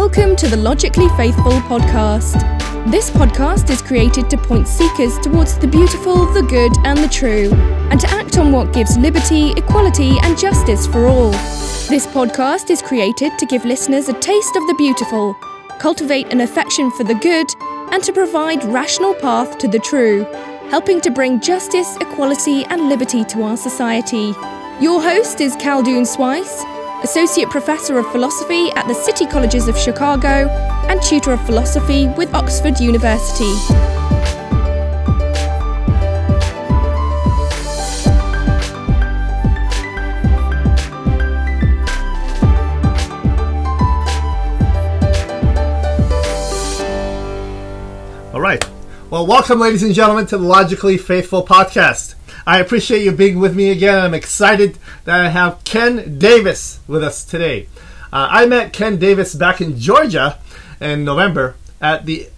Welcome to the Logically Faithful podcast. This podcast is created to point seekers towards the beautiful, the good, and the true, and to act on what gives liberty, equality, and justice for all. This podcast is created to give listeners a taste of the beautiful, cultivate an affection for the good, and to provide rational path to the true, helping to bring justice, equality, and liberty to our society. Your host is Khaldoun Sweis, Associate Professor of Philosophy at the City Colleges of Chicago and Tutor of Philosophy with Oxford University. All right. Well, welcome, ladies and gentlemen, to the Logically Faithful podcast. I appreciate you being with me again. I'm excited that I have Ken Davis with us today. Uh, I met Ken Davis back in Georgia in November at the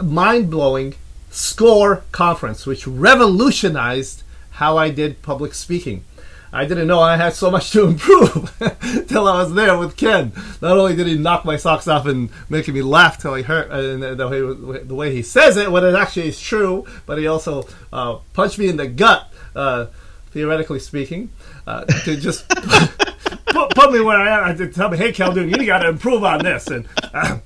mind blowing SCORE conference, which revolutionized how I did public speaking. I didn't know I had so much to improve till I was there with Ken. Not only did he knock my socks off and making me laugh till I hurt, uh, the, way, the way he says it when it actually is true, but he also uh, punched me in the gut, uh, theoretically speaking, uh, to just put, put, me where I am. To tell me, hey, Khaldoun, you got to improve on this. And uh,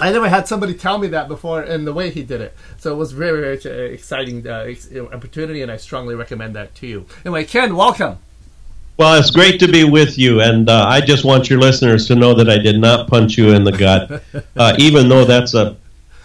I never had somebody tell me that before, and the way he did it. So it was very, very exciting uh, opportunity, and I strongly recommend that to you. Anyway, Ken, welcome. Well, it's great to be with you, and uh, I just want your listeners to know that I did not punch you in the gut, uh, even though that's a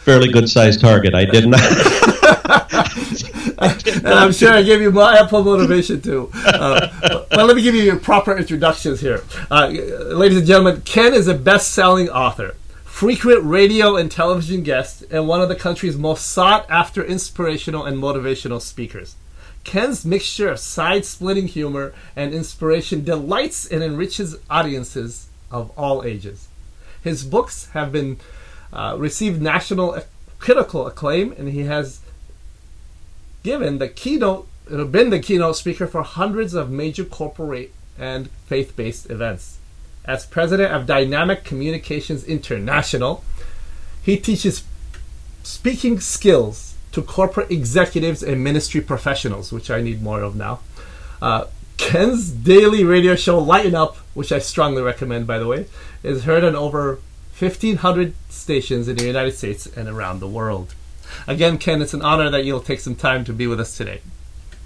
fairly good-sized target. I did not. and I'm sure I gave you my ample motivation too. Uh, but let me give you your proper introductions here, uh, ladies and gentlemen. Ken is a best-selling author, frequent radio and television guest, and one of the country's most sought-after inspirational and motivational speakers. Ken's mixture of side splitting humor and inspiration delights and enriches audiences of all ages. His books have been uh, received national critical acclaim, and he has given the keynote, been the keynote speaker for hundreds of major corporate and faith based events. As president of Dynamic Communications International, he teaches speaking skills to corporate executives and ministry professionals, which I need more of now. Uh, Ken's daily radio show, Lighten Up, which I strongly recommend, by the way, is heard on over 1,500 stations in the United States and around the world. Again, Ken, it's an honor that you'll take some time to be with us today.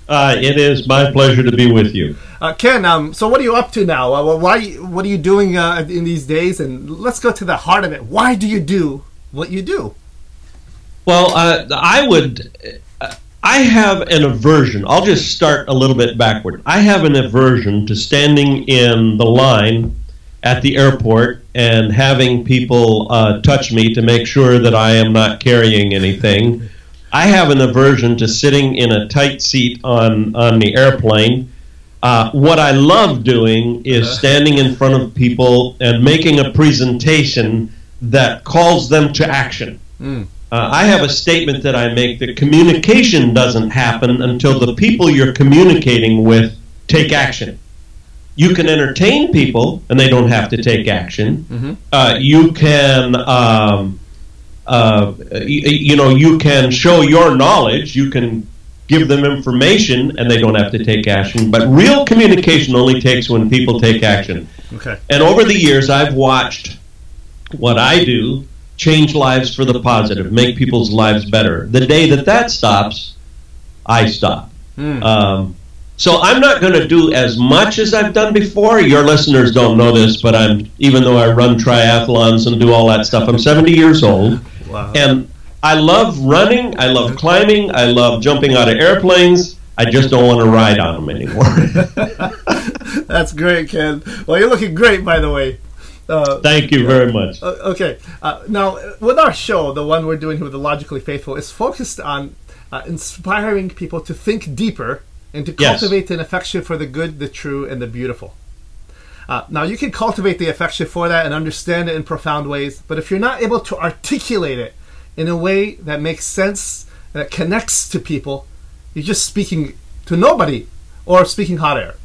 Uh, it is my pleasure to be with you. Uh, Ken, um, so what are you up to now? Uh, why, what are you doing uh, in these days? And let's go to the heart of it. Why do you do what you do? Well, uh, I would. I have an aversion. I'll just start a little bit backward. I have an aversion to standing in the line at the airport and having people uh, touch me to make sure that I am not carrying anything. I have an aversion to sitting in a tight seat on, on the airplane. Uh, what I love doing is uh-huh. standing in front of people and making a presentation that calls them to action. Mm. Uh, I have a statement that I make that communication doesn't happen until the people you're communicating with take action. You can entertain people, and they don't have to take action. Mm-hmm. Uh, you can, um, uh, you, you know, you can show your knowledge. You can give them information, and they don't have to take action. But real communication only takes when people take action. Okay. And over the years, I've watched what I do change lives for the positive, make people's lives better. The day that that stops, I stop. Mm. Um, so I'm not going to do as much as I've done before. Your listeners don't know this, but I'm even though I run triathlons and do all that stuff, I'm 70 years old, wow. and I love running. I love climbing. I love jumping out of airplanes. I just don't want to ride on them anymore. That's great, Ken. Well, you're looking great, by the way. Uh, Thank you very much. Uh, okay, uh, now with our show, the one we're doing here with the Logically Faithful, is focused on uh, inspiring people to think deeper and to cultivate yes. an affection for the good, the true, and the beautiful. Uh, now, you can cultivate the affection for that and understand it in profound ways, but if you're not able to articulate it in a way that makes sense, that connects to people, you're just speaking to nobody or speaking hot air.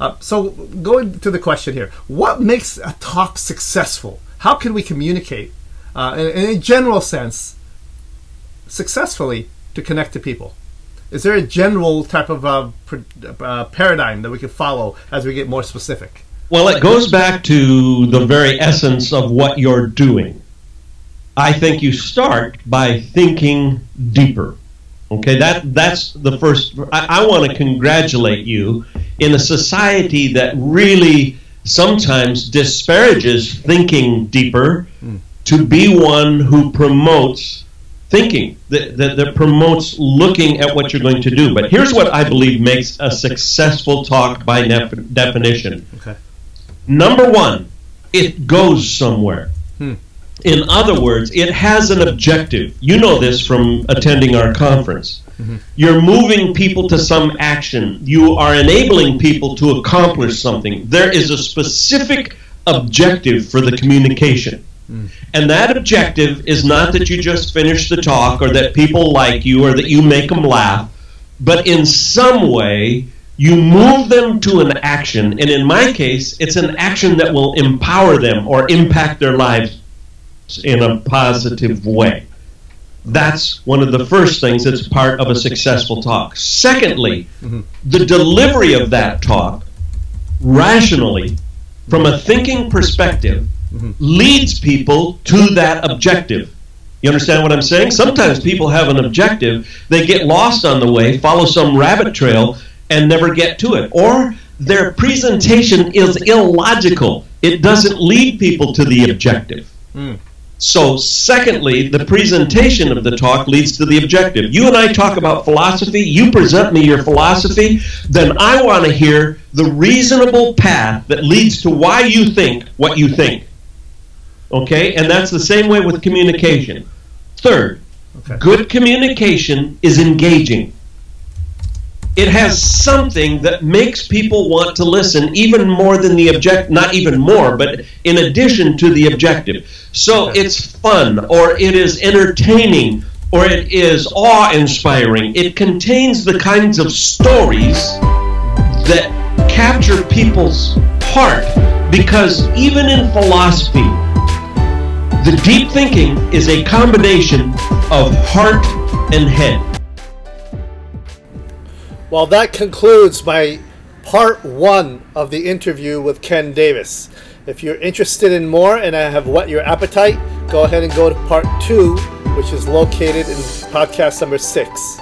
Uh, so, going to the question here, what makes a talk successful? How can we communicate uh, in, in a general sense, successfully to connect to people? Is there a general type of uh, pr- uh, paradigm that we could follow as we get more specific? Well, it goes back to the very essence of what you're doing. I think you start by thinking deeper. Okay, that that's the first. I, I want to congratulate you in a society that really sometimes disparages thinking deeper to be one who promotes thinking that, that, that promotes looking at what you're going to do. But here's what I believe makes a successful talk by nef- definition. Okay. Number one, it goes somewhere. Hmm. In other words, it has an objective. You know this from attending our conference. Mm-hmm. You're moving people to some action. You are enabling people to accomplish something. There is a specific objective for the communication. And that objective is not that you just finish the talk or that people like you or that you make them laugh, but in some way you move them to an action. And in my case, it's an action that will empower them or impact their lives in a positive way. That's one of the first things that's part of a successful talk. Secondly, mm-hmm. the delivery of that talk rationally from a thinking perspective leads people to that objective. You understand what I'm saying? Sometimes people have an objective, they get lost on the way, follow some rabbit trail, and never get to it. Or their presentation is illogical, it doesn't lead people to the objective. So, secondly, the presentation of the talk leads to the objective. You and I talk about philosophy, you present me your philosophy, then I want to hear the reasonable path that leads to why you think what you think. Okay? And that's the same way with communication. Third, Okay. good communication is engaging. It has something that makes people want to listen even more than the object not even more but in addition to the objective so it's fun or it is entertaining or it is awe-inspiring it contains the kinds of stories that capture people's heart because even in philosophy the deep thinking is a combination of heart and head Well, that concludes my part one of the interview with Ken Davis. If you're interested in more and I have whet your appetite, go ahead and go to part two, which is located in podcast number six.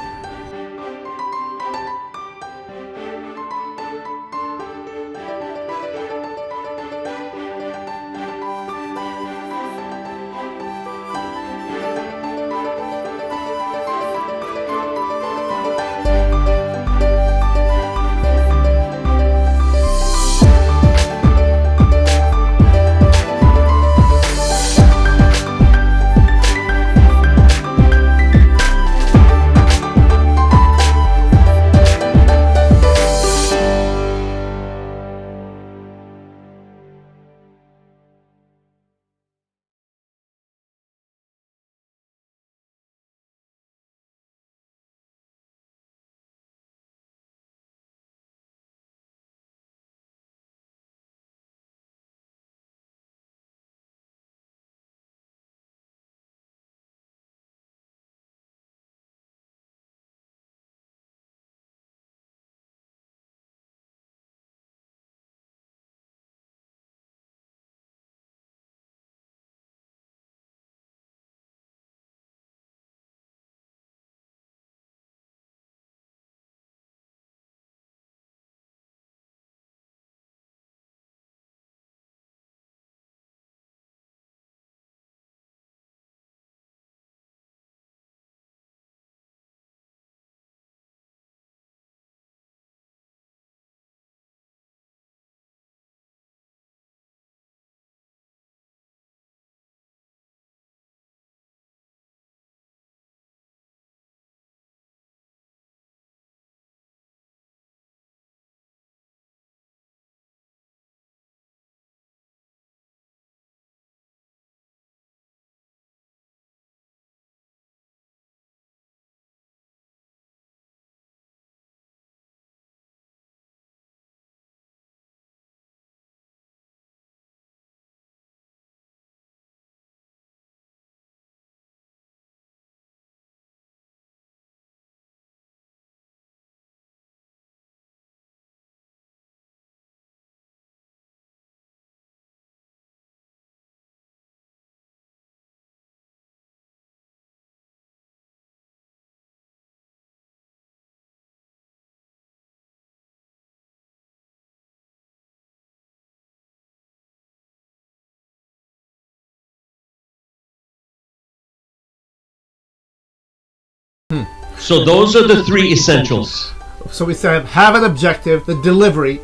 So those are the three essentials. So we said have an objective, the delivery,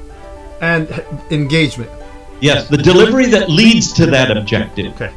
and engagement. Yes, the delivery that leads to that objective. Okay.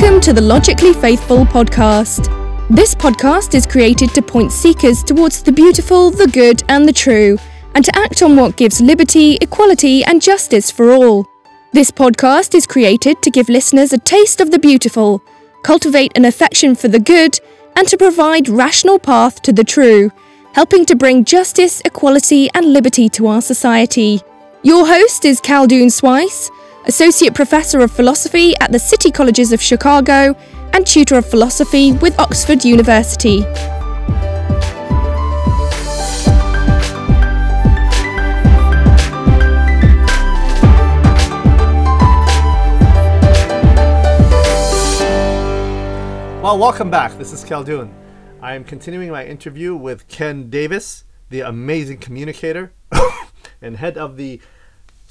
Welcome to the Logically Faithful podcast. This podcast is created to point seekers towards the beautiful, the good, and the true, and to act on what gives liberty, equality, and justice for all. This podcast is created to give listeners a taste of the beautiful, cultivate an affection for the good, and to provide rational path to the true, helping to bring justice, equality, and liberty to our society. Your host is Khaldoun Sweis, Associate Professor of Philosophy at the City Colleges of Chicago and tutor of philosophy with Oxford University. Well, welcome back. This is Khaldoun. I am continuing my interview with Ken Davis, the amazing communicator and head of the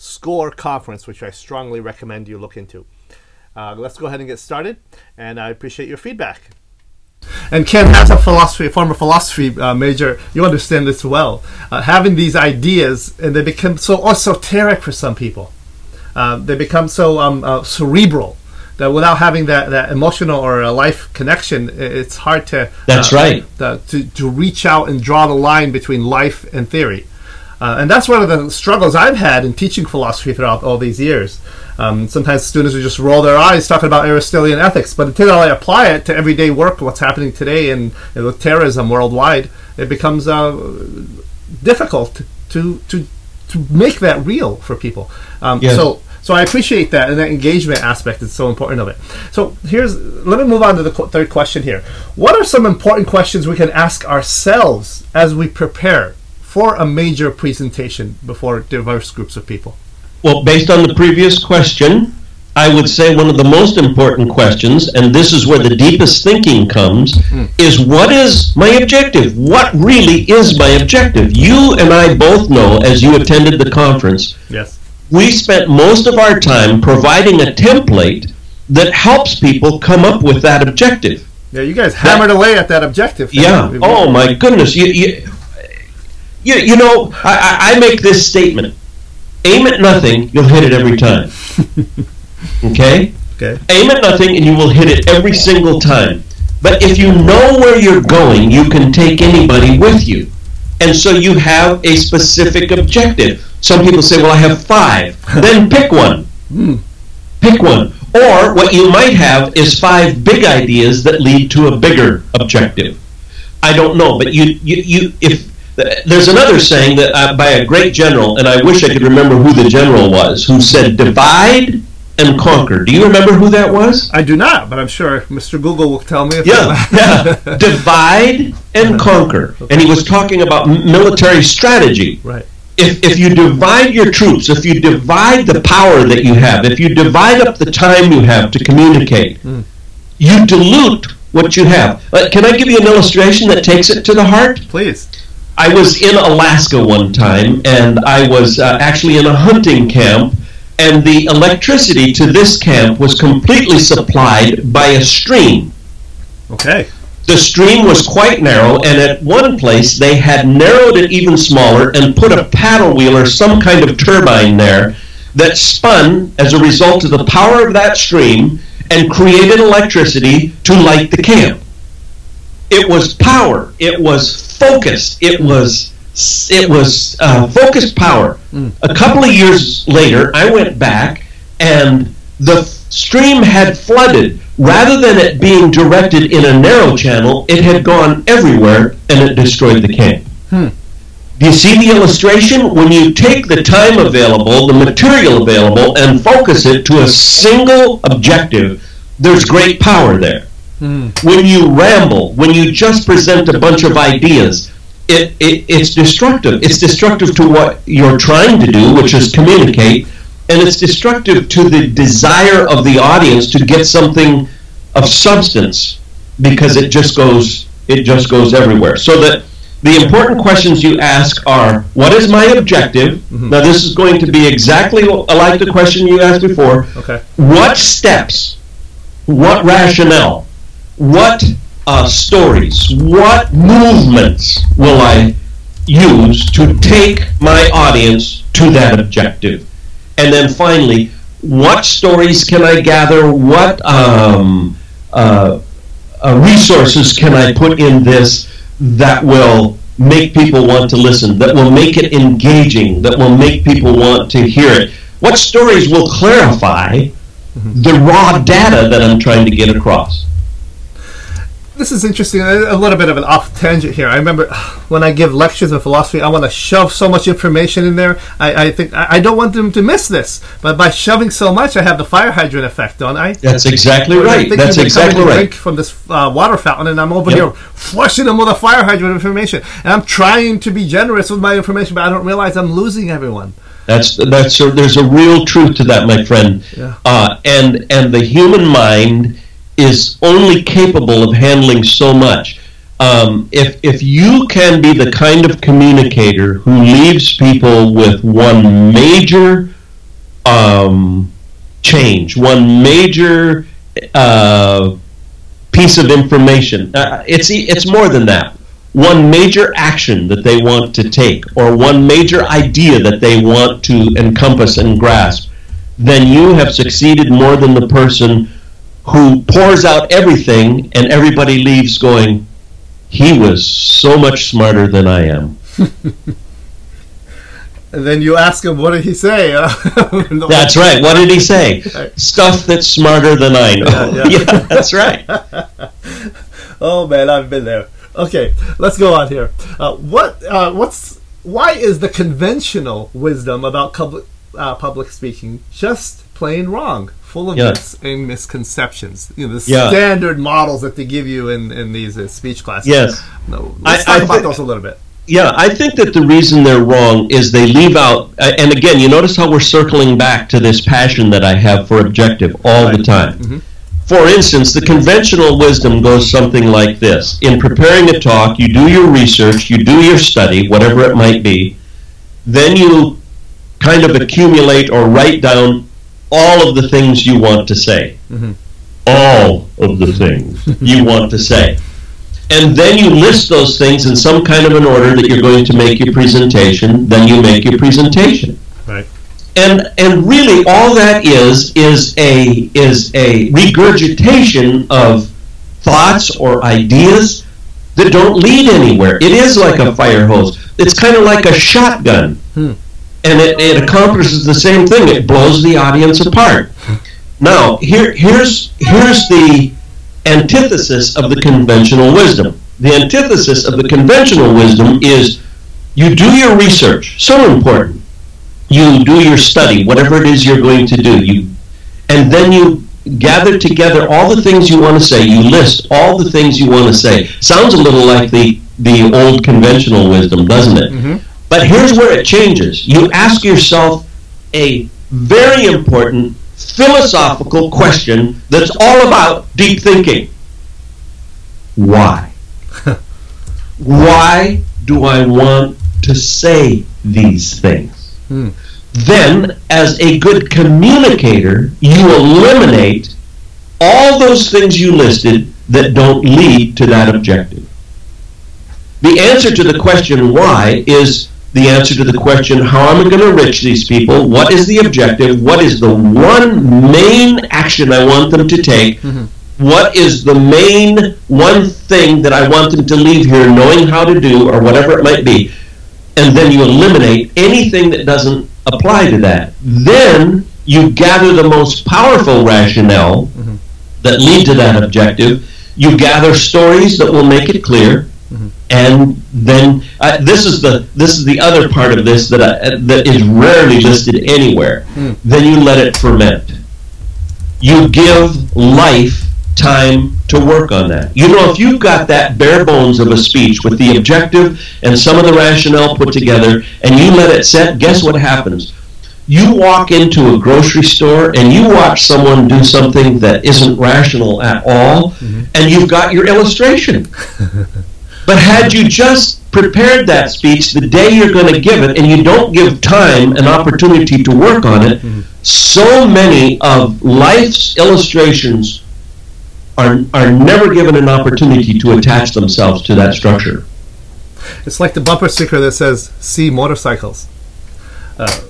SCORE conference, which I strongly recommend you look into. Uh, let's go ahead and get started, and I appreciate your feedback. And Ken as a philosophy, a former philosophy uh, major. You understand this well. Uh, having these ideas, and they become so esoteric for some people. Uh, they become so um, uh, cerebral that without having that, that emotional or a life connection, it's hard to That's uh, right. the- to to reach out and draw the line between life and theory. Uh, and that's one of the struggles I've had in teaching philosophy throughout all these years. Um, sometimes students would just roll their eyes talking about Aristotelian ethics, but until I apply it to everyday work, what's happening today and, with terrorism worldwide, it becomes uh, difficult to, to to make that real for people. Um, Yes. So so I appreciate that, and that engagement aspect is so important of it. So here's let me move on to the qu- third question here. What are some important questions we can ask ourselves as we prepare for a major presentation before diverse groups of people? Well, based on the previous question, I would say one of the most important questions, and this is where the deepest thinking comes, hmm. is what is my objective? What really is my objective? You and I both know, as you attended the conference, Yes. we spent most of our time providing a template that helps people come up with that objective. Yeah, you guys hammered away at that objective. Yeah. Oh my goodness. You you you, you know, I, I I make this statement. Aim at nothing, you'll hit it every time. okay? Okay. Aim at nothing and you will hit it every single time. But if you know where you're going, you can take anybody with you. And so you have a specific objective. Some people say, well, I have five. then pick one. Hmm. Pick one. Or what you might have is five big ideas that lead to a bigger objective. I don't know, but you, you, you if there's another saying that uh, by a great general, and I wish I could remember who the general was, who said, "Divide and conquer." Do you remember who that was? I do not, but I'm sure Mr. Google will tell me. If Yeah, yeah. Divide and conquer, and he was talking about military strategy. Right. if, if you divide your troops, if you divide the power that you have, if you divide up the time you have to communicate, you dilute what you have. Uh, can I give you an illustration that takes it to the heart? Please. I was in Alaska one time, and I was uh, actually in a hunting camp, and the electricity to this camp was completely supplied by a stream. Okay. The stream was quite narrow, and at one place they had narrowed it even smaller and put a paddle wheel or some kind of turbine there that spun as a result of the power of that stream and created electricity to light the camp. It was power. It was focused. It was it was uh, focused power. A couple of years later, I went back and the stream had flooded. Rather than it being directed in a narrow channel, it had gone everywhere and it destroyed the camp. Do you see the illustration? When you take the time available, the material available, and focus it to a single objective, there's great power there. When you ramble, when you just present a bunch of ideas, it, it, it's destructive. It's destructive to what you're trying to do, which is communicate, and it's destructive to the desire of the audience to get something of substance because it just goes it just goes everywhere. So that the important questions you ask are what is my objective? Mm-hmm. Now this is going to be exactly like the question you asked before. Okay. What steps? What rationale? What uh, stories? What movements will I use to take my audience to that objective? And then finally, what stories can I gather? What um, uh, uh, resources can I put in this that will make people want to listen, that will make it engaging, that will make people want to hear it? What stories will clarify the raw data that I'm trying to get across? This is interesting. A little bit of an off tangent here. I remember when I give lectures in philosophy, I want to shove so much information in there. I, I think I, I don't want them to miss this. But by shoving so much, I have the fire hydrant effect, don't I? That's exactly right. That's exactly a right. drink from this uh, water fountain, and I'm over Yep. here flushing them with a fire hydrant of information. And I'm trying to be generous with my information, but I don't realize I'm losing everyone. That's that's a, there's a real truth to that, my friend. Yeah. Uh, and and the human mind is only capable of handling so much. Um, if if you can be the kind of communicator who leaves people with one major um, change, one major uh, piece of information, uh, it's it's more than that. One major action that they want to take, or one major idea that they want to encompass and grasp, then you have succeeded more than the person who pours out everything and everybody leaves going, he was so much smarter than I am. And then you ask him, what did he say? That's right. What did he say? Stuff that's smarter than I know. Yeah, yeah. that's right. Oh man, I've been there. Okay, let's go on here. Uh, what? Uh, what's? Why is the conventional wisdom about public uh, public speaking just plain wrong, full of Yeah. myths and misconceptions? You know, the Yeah. standard models that they give you in in these uh, speech classes. Yes. No, let's I- talk I about think- those a little bit. Yeah, I think that the reason they're wrong is they leave out, uh, and again, you notice how we're circling back to this passion that I have for objective all the Right. time. For instance, the conventional wisdom goes something like this In preparing a talk, you do your research, you do your study, whatever it might be, then you kind of accumulate or write down all of the things you want to say. All of the things you want to say and then you list those things in some kind of an order that you're going to make your presentation then you make your presentation Right. and and really all that is is a is a regurgitation of thoughts or ideas that don't lead anywhere it is like a fire hose it's kind of like a shotgun Hmm. And it, it accomplishes the same thing it blows the audience apart now here here's here's the antithesis of the conventional wisdom. The antithesis of the conventional wisdom is you do your research, so important. You do your study, whatever it is you're going to do. You, and then you gather together all the things you want to say. You list all the things you want to say. Sounds a little like the the old conventional wisdom, doesn't it? Mm-hmm. But here's where it changes. You ask yourself a very important philosophical question that's all about deep thinking. Why? Why do I want to say these things? Hmm. Then, as a good communicator, you eliminate all those things you listed that don't lead to that objective. The answer to the question why is the answer to the question how am I going to reach these people? What is the objective? What is the one main action I want them to take? Mm-hmm. What is the main one thing that I want them to leave here knowing how to do or whatever it might be? And then you eliminate anything that doesn't apply to that. Then you gather the most powerful rationale mm-hmm. that lead to that objective. You gather stories that will make it clear, and then uh, this is the this is the other part of this that I, that is rarely listed anywhere. Then you let it ferment. You give life time to work on that. You know, if you've got that bare bones of a speech with the objective and some of the rationale put together, and you let it set, guess what happens? You walk into a grocery store and you watch someone do something that isn't rational at all, and you've got your illustration. But had you just prepared that speech the day you're going to give it and you don't give time and opportunity to work on it, so many of life's illustrations are, are never given an opportunity to attach themselves to that structure. It's like the bumper sticker that says "See motorcycles." Uh,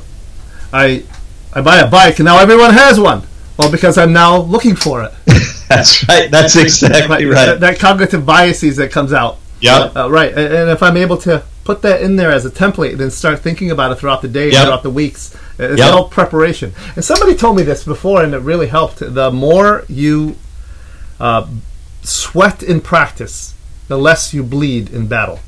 I I buy a bike and now everyone has one. Well, because I'm now looking for it. That's right. That's exactly That, that cognitive biases that comes out. Yep. Uh, right, and, and if I'm able to put that in there as a template, then start thinking about it throughout the day, Yep. throughout the weeks, it's Yep. all preparation. And somebody told me this before, and it really helped. The more you uh, sweat in practice, the less you bleed in battle.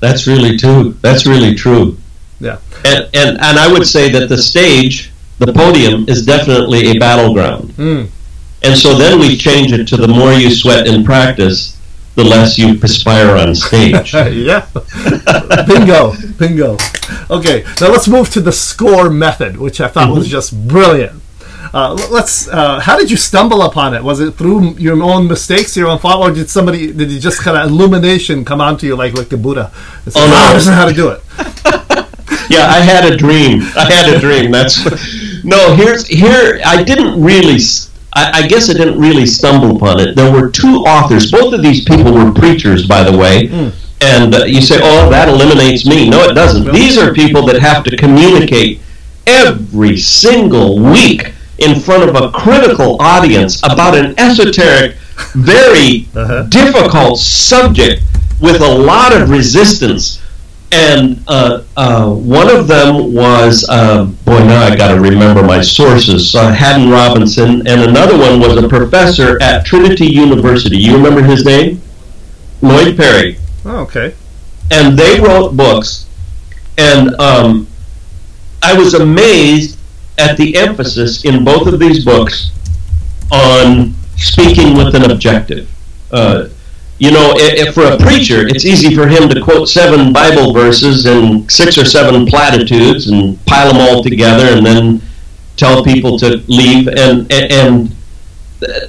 That's really true. That's really true. Yeah. And, and, and I would say that the stage, the podium, is definitely a battleground. Mm. And so then we change it to the more you sweat in practice, the less you perspire on stage. yeah. bingo. Bingo. Okay, now let's move to the score method, which I thought was just brilliant. Uh, let's. Uh, how did you stumble upon it? Was it through your own mistakes, your own fault, or did somebody? Did you just kind of illumination come onto you like like the Buddha? Oh, no. "Ah, this is how to do it. yeah, I had a dream. I had a dream. That's no. Here's here. I didn't really. I, I guess I didn't really stumble upon it. There were two authors. Both of these people were preachers, by the way. And uh, you say, "Oh, that eliminates me." No, it doesn't. These are people that have to communicate every single week in front of a critical audience about an esoteric, very difficult subject with a lot of resistance. And uh, uh, one of them was, uh, boy, now I got to remember my sources, uh, Haddon Robinson, and another one was a professor at Trinity University. You remember his name? Lloyd Perry Oh, okay. and they wrote books, and um, I was amazed at the emphasis in both of these books on speaking with an objective. Uh, you know, if for a preacher, it's easy for him to quote seven Bible verses and six or seven platitudes and pile them all together and then tell people to leave. And and, and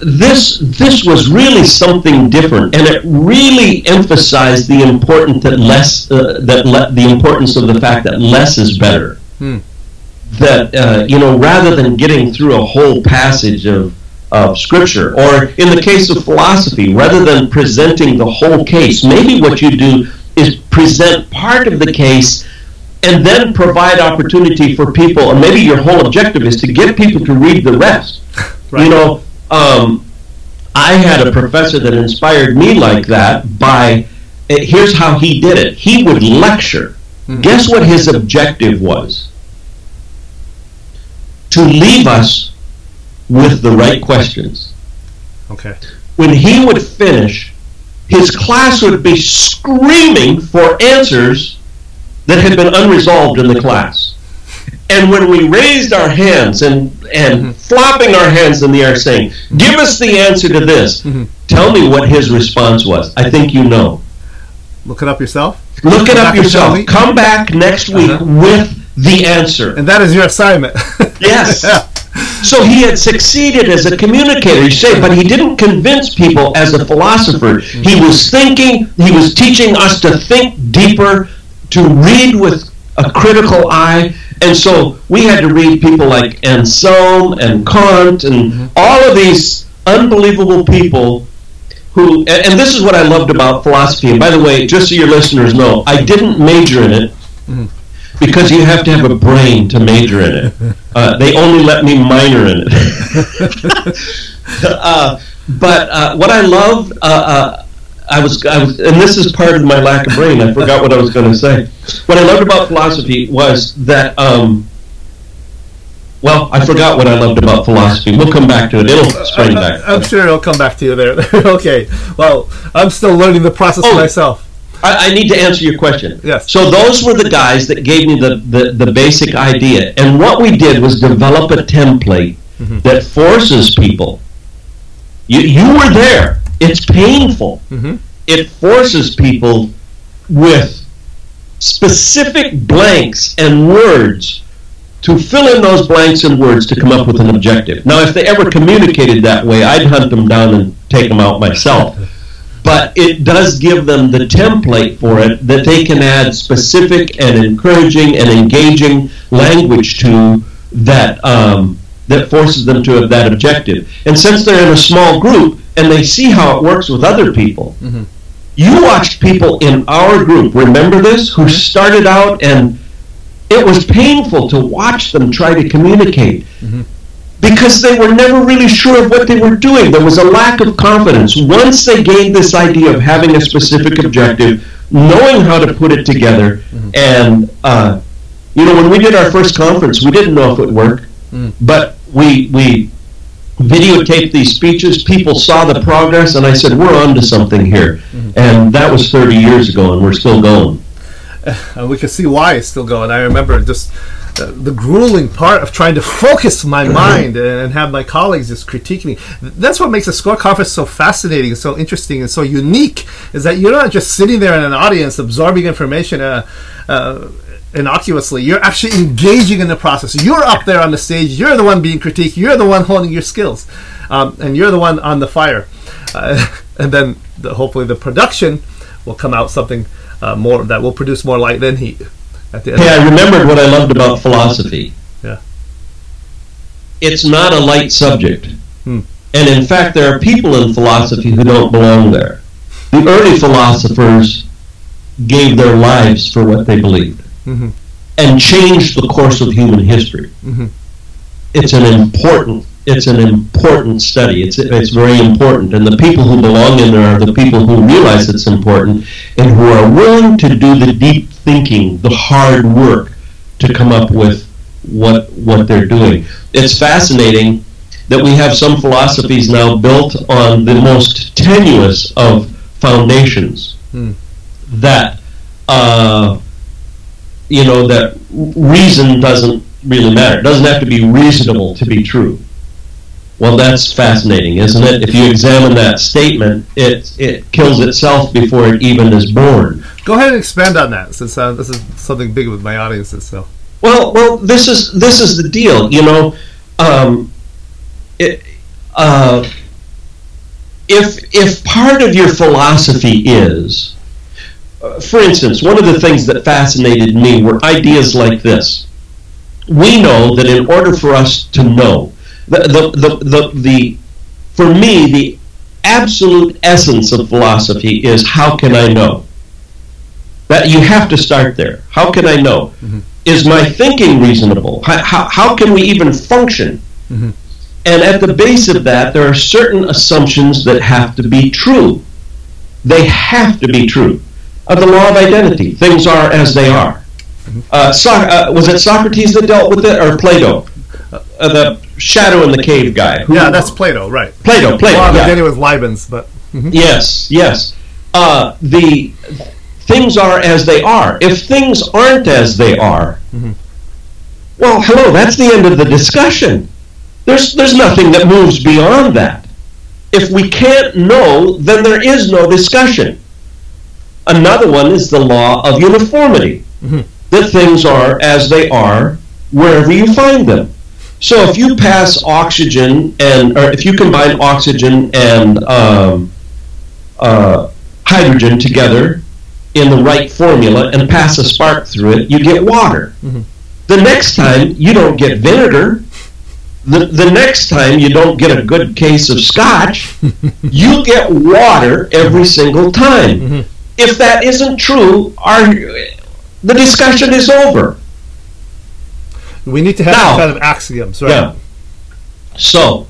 this this was really something different, and it really emphasized the important that less uh, that le- the importance of the fact that less is better. Hmm. That uh, you know, rather than getting through a whole passage of of scripture, or in the case of philosophy, rather than presenting the whole case, maybe what you do is present part of the case and then provide opportunity for people, or maybe your whole objective is to get people to read the rest. Right. You know, um, I had a professor that inspired me like that by, eh, here's how he did it. He would lecture. Guess what his objective was? To leave us with the right questions. Okay. When he would finish, his class would be screaming for answers that had been unresolved in the class. And when we raised our hands and, and flopping our hands in the air saying, Give us the answer to this, tell me what his response was. I think you know. Look it up yourself. Look it up yourself. Come back next week Uh-huh. with the answer. And that is your assignment. Yes. Yeah. So he had succeeded as a communicator, you say, but he didn't convince people as a philosopher. He mm-hmm. was thinking, he was teaching us to think deeper, to read with a critical eye. And so we had to read people like Anselm and Kant and mm-hmm. all of these unbelievable people who, and, and this is what I loved about philosophy. And by the way, just so your listeners know, I didn't major in it mm-hmm. Because you have to have a brain to major in it. Uh, they only let me minor in it. uh, but uh, what I loved, uh, uh, I was, I was, and this is part of my lack of brain. I forgot what I was going to say. What I loved about philosophy was that. Um, well, I forgot what I loved about philosophy. We'll come back to it. It'll spring back. I'm sure it'll come back to you there. okay. Well, I'm still learning the process Oh. myself. I, I need to answer your question. Yes. So those were the guys that gave me the, the, the basic idea. And what we did was develop a template Mm-hmm. that forces people. You, you were there. It's painful. Mhm. It forces people with specific blanks and words to fill in those blanks and words to come up with an objective. Now, if they ever communicated that way, I'd hunt them down and take them out myself but it does give them the template for it that they can add specific and encouraging and engaging language to that um, that forces them to have that objective. And since they're in a small group and they see how it works with other people, mm-hmm. you watched people in our group. Remember this? Who mm-hmm. started out and it was painful to watch them try to communicate mm-hmm. Because they were never really sure of what they were doing. There was a lack of confidence. Once they gained this idea of having a specific objective, knowing how to put it together, mm-hmm. and uh, you know, when we did our first conference, we didn't know if it would work, mm. but we we videotaped these speeches. People saw the progress, and I said, "We're on to something here." Mm-hmm. And that was 30 years ago, and we're still going. and we can see why it's still going. I remember just uh, the grueling part of trying to focus my mind and have my colleagues just critique me. That's what makes a SCORE conference so fascinating, so interesting, and so unique. Is that you're not just sitting there in an audience absorbing information. Uh, uh, innocuously you're actually engaging in the process you're up there on the stage you're the one being critiqued you're the one honing your skills um, and you're the one on the fire uh, and then the, hopefully the production will come out something uh, more that will produce more light than heat at the end Hey, I remembered what I loved about philosophy. Yeah. It's not a light subject. Hmm. And in fact, there are people in philosophy who don't belong there. The early philosophers gave their lives for what they believed Mhm. and changed the course of human history. Mhm. It's an important it's an important study. It's it's very important, and the people who belong in there are the people who realize it's important and who are willing to do the deep thinking, the hard work to come up with what what they're doing. It's fascinating that we have some philosophies now built on the most tenuous of foundations Hmm. that uh, you know that reason doesn't really matter. It doesn't have to be reasonable to be true. Well, that's fascinating, isn't it? If you examine that statement, it it kills itself before it even is born. go ahead and expand on that since uh, this is something big with my audiences so Well, well, this is this is the deal. You know, um, it, uh, if if part of your philosophy is, uh, for instance, one of the things that fascinated me were ideas like this. We know that in order for us to know, the the the, the, the for me the absolute essence of philosophy is how can I know? That you have to start there. How can I know? Is my thinking reasonable? How, how, how can we even function? Mhm. And at the base of that, there are certain assumptions that have to be true. They have to be true. Of the law of identity, things are as they are. Uh, so, uh, was it Socrates that dealt with it, or Plato? Uh, the shadow in the cave guy. Who- yeah that's plato right Plato. Plato. well, yeah. beginning with Leibniz, but mm-hmm. Yes, yes. Uh, the things are as they are. If things aren't as they are, mm-hmm. well, hello, that's the end of the discussion. There's there's nothing that moves beyond that. If we can't know, then there is no discussion. Another one is the law of uniformity. Mm-hmm. That things are as they are wherever you find them. So if you pass oxygen and, or if you combine oxygen and um, uh, hydrogen together in the right formula and pass a spark through it, you get water. The next time, you don't get vinegar. The, the next time, you don't get a good case of scotch. you get water every single time. If that isn't true, our, the discussion is over. We need to have Now- some kind of axioms right Yeah. So,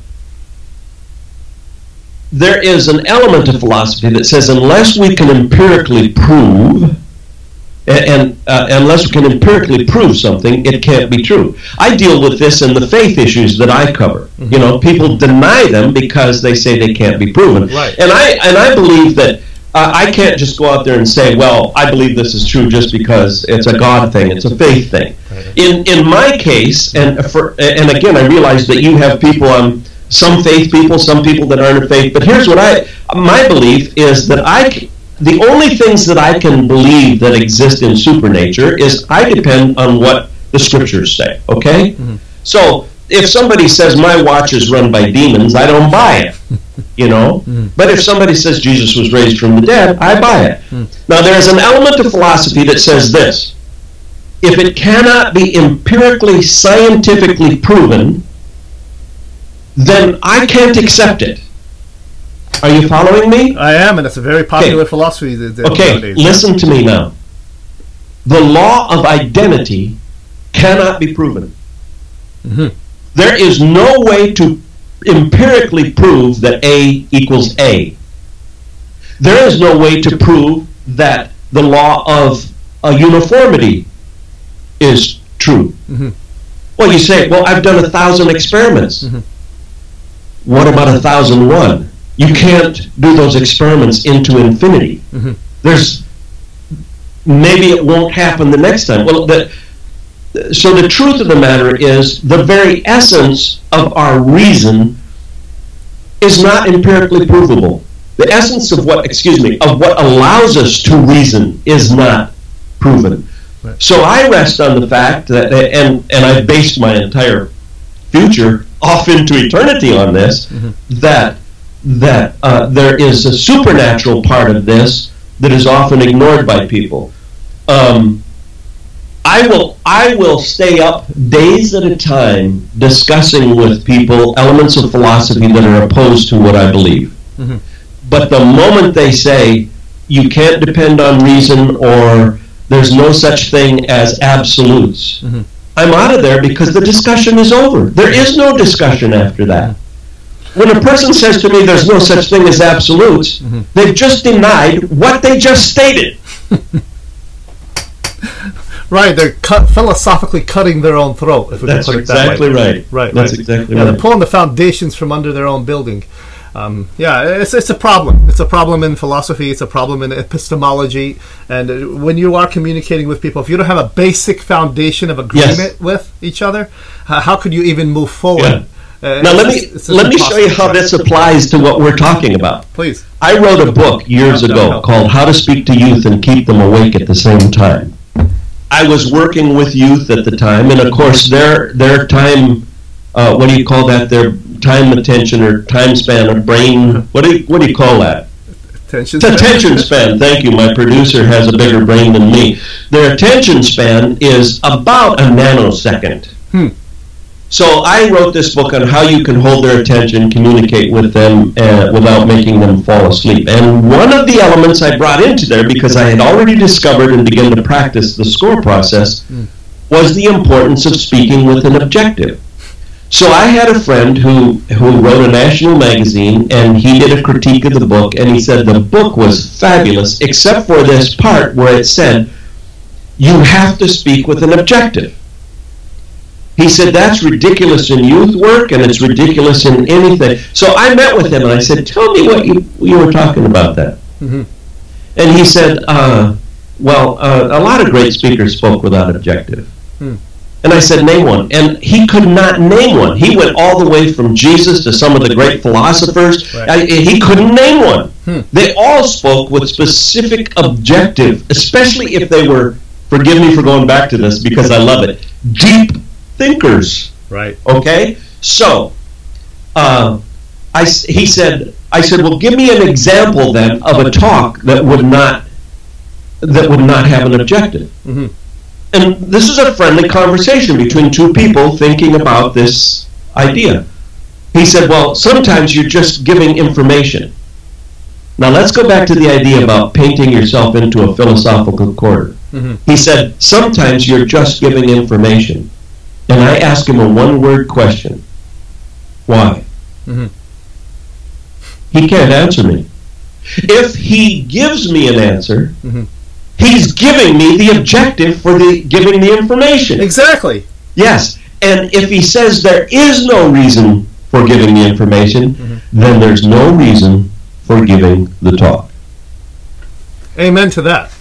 there is an element of philosophy that says unless we can empirically prove, and uh, unless we can empirically prove something, it can't be true. I deal with this in the faith issues that I cover. You know, people deny them because they say they can't be proven. Right. And I and I believe that uh, I can't just go out there and say, well, I believe this is true just because it's a God thing, it's a faith thing. In in my case, and for and again, I realize that you have people um some faith people, some people that aren't in faith. But here's what I my belief is that I the only things that I can believe that exist in supernature is I depend on what the scriptures say. Okay, mm-hmm. so if somebody says my watch is run by demons, I don't buy it. You know, mm-hmm. but if somebody says Jesus was raised from the dead, I buy it. Mm-hmm. Now there is an element of philosophy that says this: if it cannot be empirically, scientifically proven, then I can't accept it. Are you following me? I am, and it's a very popular Okay. philosophy Okay, listen to me now. The law of identity cannot be proven. Mm-hmm. There is no way to empirically prove that A equals A. There is no way to prove that the law of a uniformity is true. Mm-hmm. Well, you say, well, I've done a thousand experiments. Mm-hmm. what about a thousand one? You can't do those experiments into infinity. Mm-hmm. There's maybe it won't happen the next time. Well, the, so the truth of the matter is the very essence of our reason is not empirically provable. The essence of what, excuse me, of what allows us to reason is not proven. So I rest on the fact that, and and I based my entire future off into eternity on this, that that uh, there is a supernatural part of this that is often ignored by people. Um, I will I will stay up days at a time discussing with people elements of philosophy that are opposed to what I believe. But the moment they say you can't depend on reason or there's no such thing as absolutes, mm-hmm. I'm out of there because the discussion is over. There is no discussion after that. When a person says to me there's no such thing as absolutes, mm-hmm. they've just denied what they just stated. Right, they're cut, philosophically cutting their own throat. If we That's put it that exactly way. right. Right, That's right. exactly yeah, right. they're pulling the foundations from under their own building. Um, yeah, it's, it's a problem. It's a problem in philosophy. It's a problem in epistemology. And uh, when you are communicating with people, if you don't have a basic foundation of agreement Yes. with each other, uh, how could you even move forward? Yeah. Uh, Now let me let me show you how this applies to what we're talking about. Please. I wrote a book years ago called How to Speak to Youth and Keep Them Awake at the Same Time. I was working with youth at the time, and of course, their their time, uh, what do you call that? Their time attention or time span or brain. What do you, what do you call that? Attention. It's attention span. Thank you. My producer has a bigger brain than me. Their attention span is about a nanosecond. Hmm. So I wrote this book on how you can hold their attention, communicate with them uh, without making them fall asleep. And one of the elements I brought into there, because I had already discovered and begun to practice the score process, was the importance of speaking with an objective. So I had a friend who who wrote a national magazine, and he did a critique of the book, and he said the book was fabulous, except for this part where it said you have to speak with an objective. He said that's ridiculous in youth work, and it's ridiculous in anything. So I met with him, and I said, "Tell me what you you were talking about that." Mhm. And he said, uh, "Well, uh, a lot of great speakers spoke without objective." And I said, name one. And he could not name one. He went all the way from Jesus to some of the great philosophers. Right. I, he couldn't name one. Hmm. They all spoke with specific objective, especially if they were, forgive me for going back to this because I love it, deep thinkers. Right. Okay? So, uh, I, he said, I said, well, give me an example then of a talk that would not, that would not have an objective Mhm. And this is a friendly conversation between two people thinking about this idea. He said, Well, sometimes you're just giving information. Now let's go back to the idea about painting yourself into a philosophical corner. Mhm. He said, Sometimes you're just giving information. And I ask him a one word question Why? Mhm. He can't answer me. If he gives me an answer, Mhm. He's giving me the objective for the giving the information. Exactly. Yes, and if he says there is no reason for giving the information, mm-hmm. then there's no reason for giving the talk. Amen to that.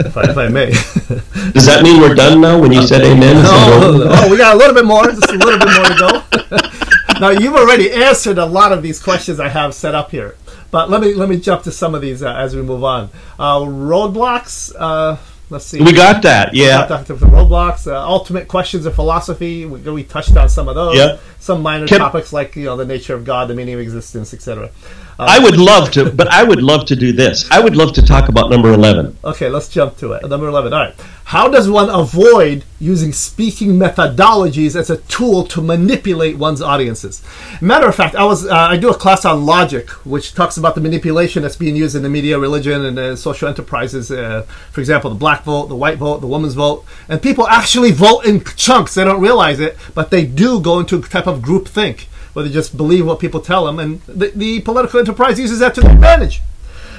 If I, if I may. Does that mean we're done now? When you said amen, that Oh, over? oh, we got a little bit more. Just a little bit more to go. now you've already answered a lot of these questions I have set up here, but let me let me jump to some of these uh, as we move on. Uh, roadblocks. Uh, let's see. We got that, yeah. Got the roadblocks. Uh, ultimate questions of philosophy. We, we touched on some of those. Yeah. Some minor Can- topics like you know the nature of God, the meaning of existence, etc. I would love to, but I would love to do this. I would love to talk about number 11. Okay, let's jump to it. Number 11. All right. How does one avoid using speaking methodologies as a tool to manipulate one's audiences? Matter of fact, I was uh, I do a class on logic, which talks about the manipulation that's being used in the media, religion, and uh, social enterprises. Uh, for example, the black vote, the white vote, the woman's vote, and people actually vote in chunks. They don't realize it, but they do go into a type of group think, where they just believe what people tell them, and the, the political enterprise uses that to their advantage.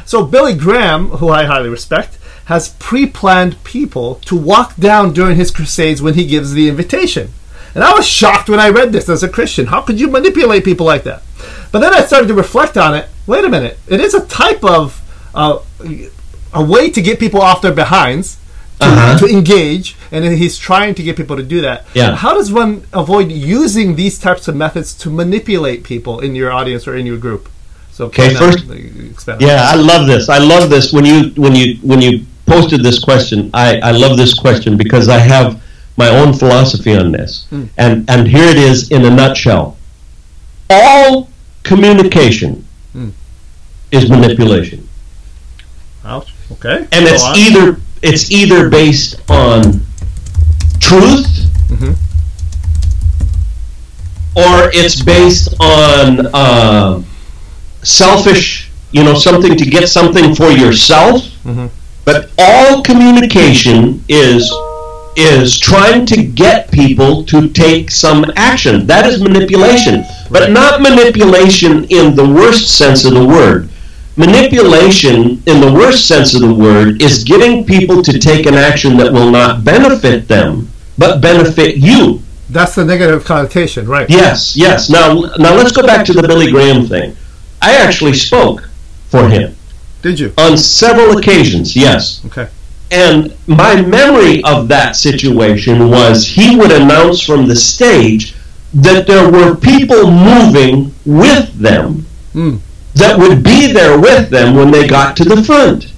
So Billy Graham, who I highly respect, has pre-planned people to walk down during his crusades when he gives the invitation. And I was shocked when I read this as a Christian. How could you manipulate people like that? But then I started to reflect on it. Wait a minute. It is a type of uh, a way to get people off their behinds. To, Uh-huh. to engage, and he's trying to get people to do that. Yeah. How does one avoid using these types of methods to manipulate people in your audience or in your group? So, Okay, first- Yeah, I love this. I love this. When you when you when you posted this question, I, I love this question because I have my own philosophy on this. And and here it is in a nutshell. All communication is manipulation. Ouch. Okay. And Go it's on. either it's either based on truth or it's based on uh, selfish, you know, something to get something for yourself. But all communication is is trying to get people to take some action. That is manipulation, but not manipulation in the worst sense of the word. Manipulation, in the worst sense of the word, is getting people to take an action that will not benefit them, but benefit you. That's the negative connotation, right? Yes, yes. Now, now let's go back to the Billy Graham thing. I actually spoke for him Did you? on several occasions. Yes. Okay. And my memory of that situation was he would announce from the stage that there were people moving with them Hmm. That would be there with them when they got to the front.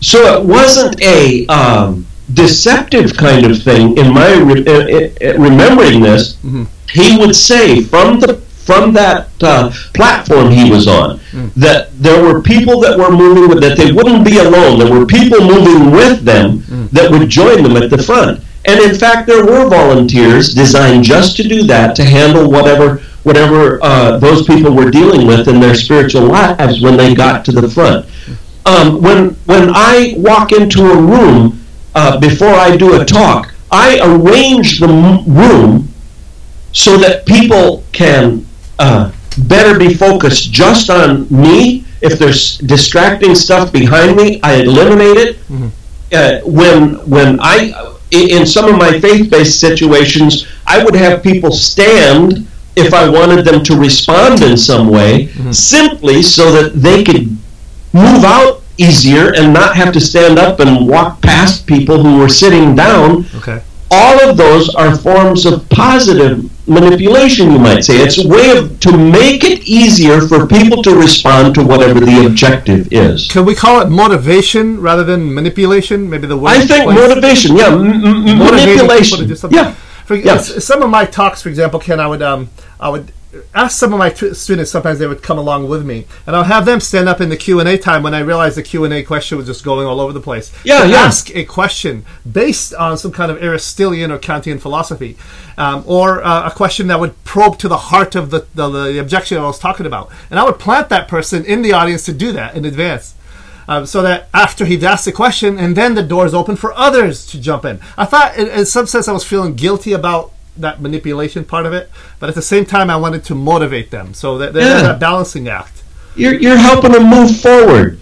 So it wasn't a um, deceptive kind of thing. In my re- uh, uh, remembering this, he would say from the from that uh, platform he was on that there were people that were moving with that they wouldn't be alone. There were people moving with them that would join them at the front. And in fact, there were volunteers designed just to do that, to handle whatever whatever uh, those people were dealing with in their spiritual lives when they got to the front. Um, when when I walk into a room uh, before I do a talk, I arrange the room so that people can uh, better be focused just on me. If there's distracting stuff behind me, I eliminate it. Uh, when when i- in some of my faith-based situations, I would have people stand if I wanted them to respond in some way, mm-hmm. simply so that they could move out easier and not have to stand up and walk past people who were sitting down Okay. all of those are forms of positive manipulation, you might say. It's a way of to make it easier for people to respond to whatever the objective is. Can we call it motivation rather than manipulation? Maybe the word. I think place- motivation, yeah, m- m- motivating people to do manipulation, yeah. For, Yeah. Some of my talks, for example, Ken, I would um, I would ask some of my t- students. Sometimes they would come along with me, and I'll have them stand up in the Q and A time when I realized the Q and A question was just going all over the place. Yeah, yeah. Ask a question based on some kind of Aristotelian or Kantian philosophy, um, or uh, a question that would probe to the heart of the, the the objection I was talking about, and I would plant that person in the audience to do that in advance um, so that after he'd asked the question, and then the doors open for others to jump in. I thought, in, in some sense, I was feeling guilty about that manipulation part of it, but at the same time, I wanted to motivate them. So that there's Yeah. that balancing act. You're, you're helping them move forward.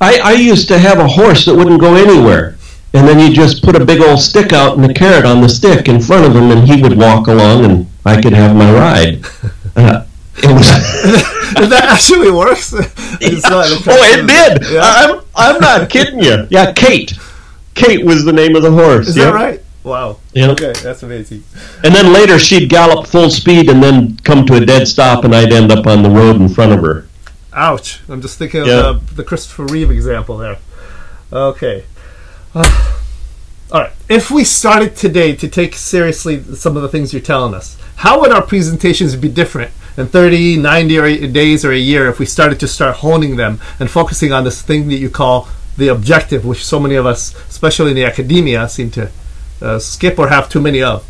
I, I used to have a horse that wouldn't go anywhere. And then you just put a big old stick out and a carrot on the stick in front of him, and he would walk along, and I could have my ride. Uh, that actually works. A oh, it did. Yeah. I'm, I'm not kidding you. Yeah, Kate. Kate was the name of the horse. Is yeah. that right? Wow. Yeah. Okay, that's amazing. And then later she'd gallop full speed and then come to a dead stop, and I'd end up on the road in front of her. Ouch. I'm just thinking of Yeah. the, the Christopher Reeve example there. Okay. Uh, all right. If we started today to take seriously some of the things you're telling us, how would our presentations be different in 30, 90 or days or a year if we started to start honing them and focusing on this thing that you call the objective, which so many of us, especially in the academia, seem to uh, skip or have too many of?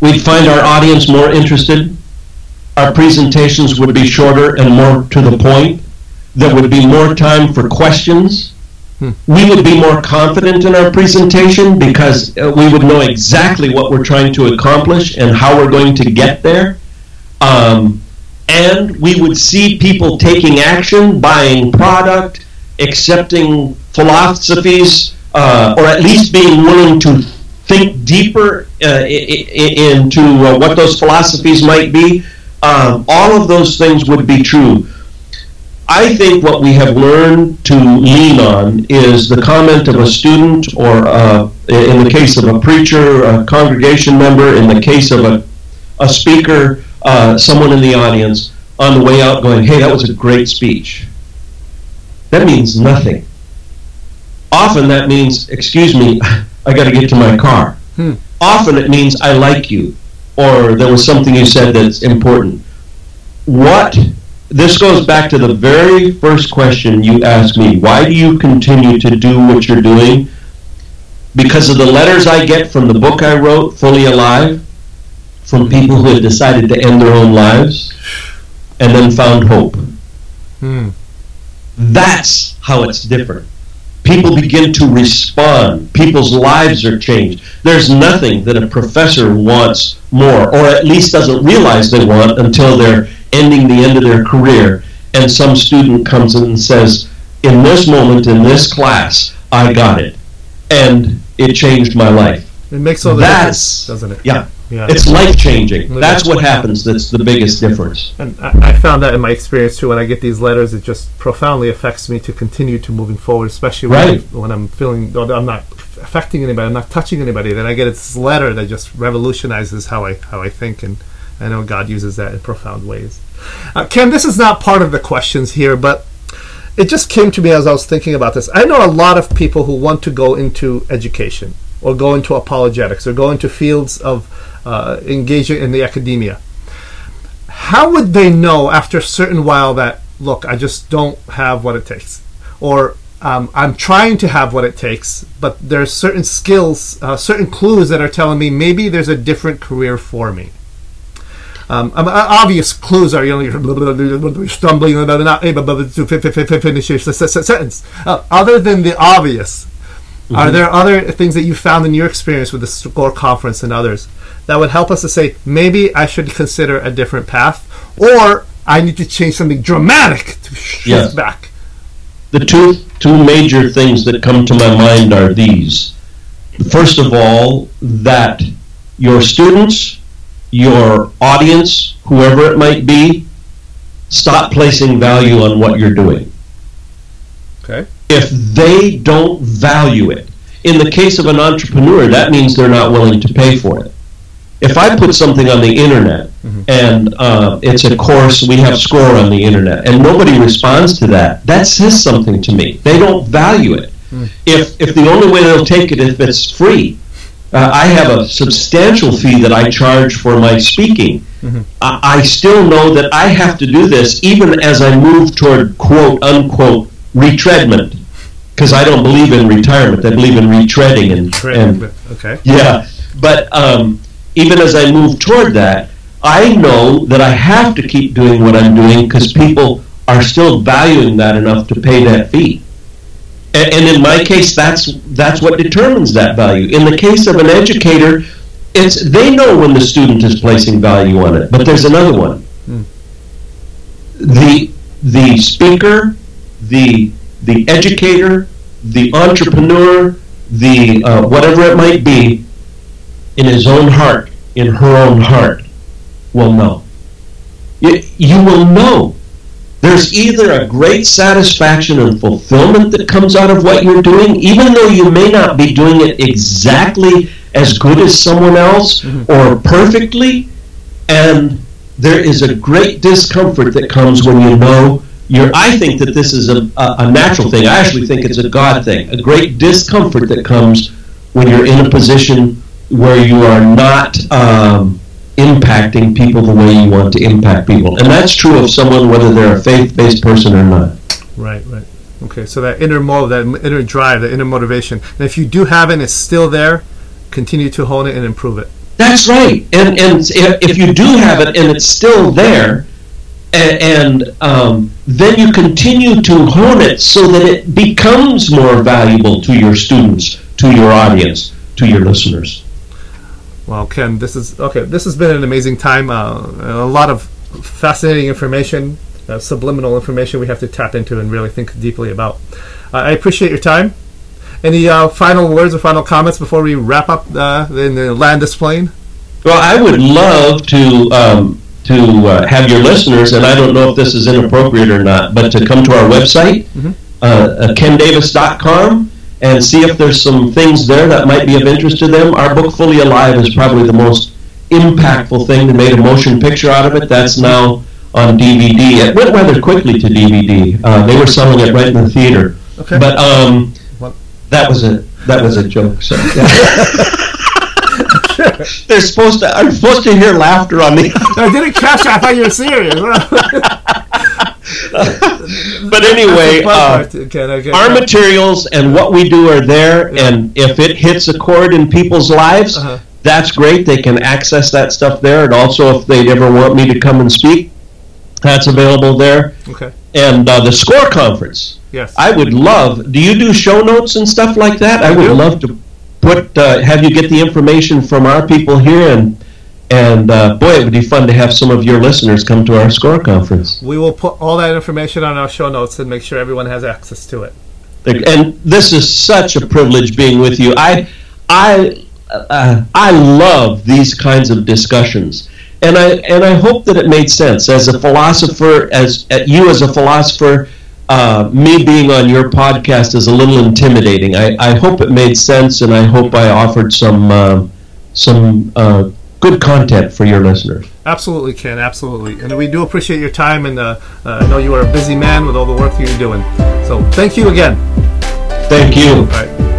We'd find our audience more interested. Our presentations would be shorter and more to the point. There would be more time for questions. We would be more confident in our presentation because uh, we would know exactly what we're trying to accomplish and how we're going to get there. Um, and we would see people taking action, buying product, accepting philosophies, uh, or at least being willing to think deeper uh, into uh, what those philosophies might be, um, all of those things would be true. I think what we have learned to lean on is the comment of a student, or uh, in the case of a preacher, a congregation member, in the case of a, a speaker, uh, someone in the audience, on the way out going, hey, that was a great speech. That means nothing. Often that means, excuse me, I got to get to my car. Hmm. Often it means I like you, or there was something you said that's important. What this goes back to the very first question you asked me. Why do you continue to do what you're doing? Because of the letters I get from the book I wrote, Fully Alive, from people who had decided to end their own lives and then found hope. Hmm. That's how it's different. People begin to respond. People's lives are changed. There's nothing that a professor wants more, or at least doesn't realize they want until they're ending the end of their career, and some student comes in and says, In this moment, in this class, I got it. And it changed my life. It makes all the That's, difference, doesn't it? Yeah. Yeah. It's life changing. That's what happens. That's the biggest difference. And I, I, found that in my experience too. When I get these letters, it just profoundly affects me to continue to moving forward. Especially when, right. I, when I'm feeling I'm not affecting anybody, I'm not touching anybody. Then I get this letter that just revolutionizes how I how I think, and I know God uses that in profound ways. Uh, Ken, this is not part of the questions here, but it just came to me as I was thinking about this. I know a lot of people who want to go into education or go into apologetics or go into fields of uh, engaging in the academia. How would they know after a certain while that, look, I just don't have what it takes? Or um, I'm trying to have what it takes, but there's certain skills, uh, certain clues that are telling me maybe there's a different career for me. Um, um, obvious clues are you know you're stumbling able to finish your sentence. Uh, other than the obvious, mm-hmm. are there other things that you found in your experience with the SCORE conference and others that would help us to say maybe I should consider a different path, or I need to change something dramatic to shift yes. back? The two two major things that come to my mind are these. First of all, that your students your audience, whoever it might be, stop placing value on what you're doing. If they don't value it, in the case of an entrepreneur, that means they're not willing to pay for it. If I put something on the internet mm-hmm. and uh, it's a course, we have score on the internet, and nobody responds to that, that says something to me. They don't value it. Mm. If, if the only way they'll take it if it's free, uh, I have a substantial fee that I charge for my speaking. Mm-hmm. I, I, still know that I have to do this even as I move toward quote unquote retreadment because I don't believe in retirement. I believe in retreading and, and okay. Yeah, but um, even as I move toward that, I know that I have to keep doing what I'm doing because people are still valuing that enough to pay that fee. And, and in my case, that's that's what determines that value. In the case of an educator, it's they know when the student is placing value on it. But there's another one. Hmm. The the speaker, the the educator, the entrepreneur, the uh, whatever it might be, in his own heart, in her own heart, will know. You, you will know there's either a great satisfaction and fulfillment that comes out of what you're doing, even though you may not be doing it exactly as good as someone else mm-hmm. or perfectly, and there is a great discomfort that comes when you know you're. I think that this is a, a, a natural thing. I actually think it's a God thing. A great discomfort that comes when you're in a position where you are not. Um, impacting people the way you want to impact people. And that's true of someone whether they're a faith-based person or not. Right, right. Okay, so that inner motive, that inner drive, that inner motivation. And if you do have it, it's still there, continue to hone it and improve it. That's right. And and if you do have it and it's still there, and, and um, then you continue to hone it so that it becomes more valuable to your students, to your audience, to your listeners. Well, Ken, this is okay. This has been an amazing time. Uh, a lot of fascinating information, uh, subliminal information we have to tap into and really think deeply about. Uh, I appreciate your time. any uh, final words or final comments before we wrap up uh, in the land this plane? Well, I would love to um, to uh, have your listeners, and I don't know if this is inappropriate or not, but to come to our website, mm-hmm. uh, kendavis.com, and see if there's some things there that might be of interest to them. Our book, Fully Alive, is probably the most impactful thing. They made a motion picture out of it. That's now on DVD. It went rather quickly to DVD. Uh, they were selling it right in the theater. Okay. But um, that was a that was a joke. So. They're supposed to. I'm supposed to hear laughter on the. I didn't catch. I thought you were serious. but anyway, uh, okay, our materials and what we do are there, yeah. and if it hits a chord in people's lives, uh-huh. that's great. They can access that stuff there, and also if they ever want me to come and speak, that's available there. Okay. And uh, the score conference. Yes. I would love. Do you do show notes and stuff like that? I, I would do. love to put uh, have you get the information from our people here and and uh, boy, it would be fun to have some of your listeners come to our score conference. We will put all that information on our show notes and make sure everyone has access to it. And this is such a privilege being with you. I, I, uh, I love these kinds of discussions and I and I hope that it made sense as a philosopher, as you as a philosopher. Uh, me being on your podcast is a little intimidating. I, I hope it made sense, and I hope I offered some uh, some uh, good content for your listeners. Absolutely, Ken. Absolutely, and we do appreciate your time. And uh, uh, I know you are a busy man with all the work you're doing. So thank you again. Thank you.